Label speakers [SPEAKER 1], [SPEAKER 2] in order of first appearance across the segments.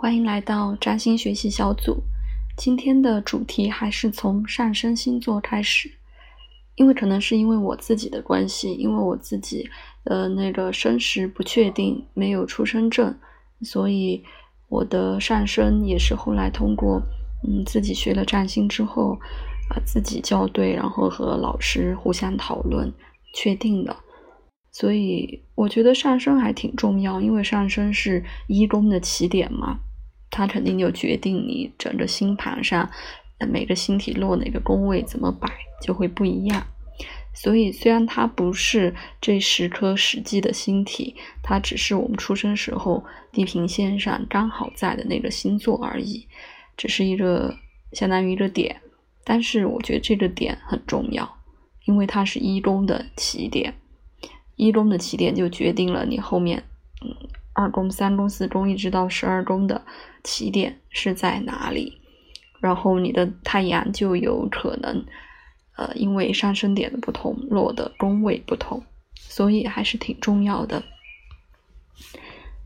[SPEAKER 1] 欢迎来到占星学习小组。今天的主题还是从上升星座开始，因为可能是因为我自己的关系，因为我自己的那个生时不确定，没有出生证，所以我的上升也是后来通过嗯自己学了占星之后啊自己校对，然后和老师互相讨论确定的。所以我觉得上升还挺重要，因为上升是一宫的起点嘛。它肯定就决定你整个星盘上，每个星体落哪个宫位怎么摆就会不一样。所以虽然它不是这十颗实际的星体，它只是我们出生时候地平线上刚好在的那个星座而已，只是一个相当于一个点。但是我觉得这个点很重要，因为它是一宫的起点，一宫的起点就决定了你后面，二宫、三宫、四宫，一直到十二宫的起点是在哪里？然后你的太阳就有可能，呃，因为上升点的不同，落的宫位不同，所以还是挺重要的。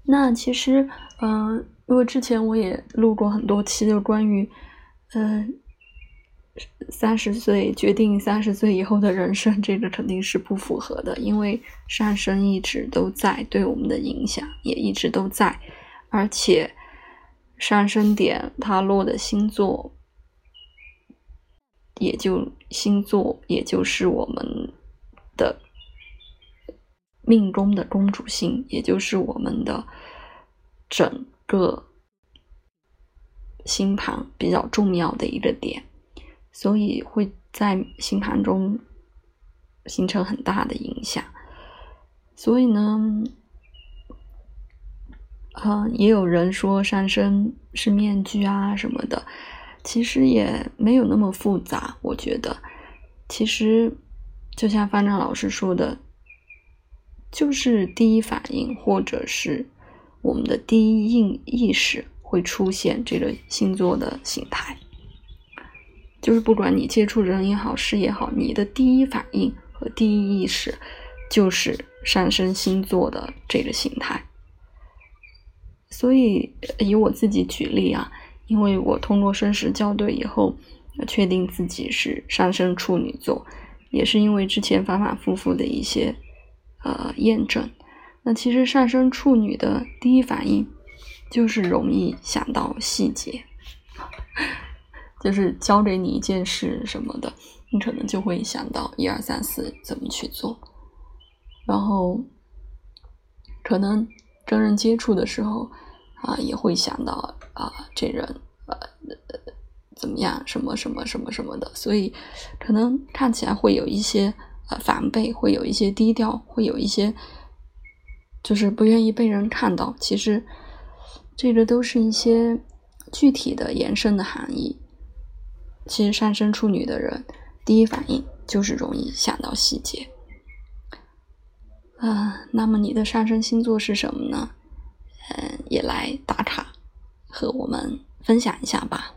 [SPEAKER 1] 那其实，嗯，因为之前我也录过很多期，就关于，嗯。三十岁决定三十岁以后的人生，这个肯定是不符合的，因为上升一直都在对我们的影响，也一直都在，而且上升点它落的星座，也就星座，也就是我们的命宫的公主星，也就是我们的整个星盘比较重要的一个点。所以会在星盘中形成很大的影响。所以呢，呃，也有人说上升是面具啊什么的，其实也没有那么复杂。我觉得，其实就像方丈老师说的，就是第一反应或者是我们的第一印意识会出现这个星座的形态。就是不管你接触人也好，事也好，你的第一反应和第一意识就是上升星座的这个形态。所以以我自己举例啊，因为我通过生时校对以后，确定自己是上升处女座，也是因为之前反反复复的一些呃验证。那其实上升处女的第一反应就是容易想到细节。就是教给你一件事什么的，你可能就会想到一二三四怎么去做，然后可能跟人接触的时候啊，也会想到啊这人呃怎么样什么什么什么什么的，所以可能看起来会有一些呃防备，会有一些低调，会有一些就是不愿意被人看到。其实这个都是一些具体的延伸的含义。其实上升处女的人，第一反应就是容易想到细节。啊，那么你的上升星座是什么呢？嗯，也来打卡和我们分享一下吧。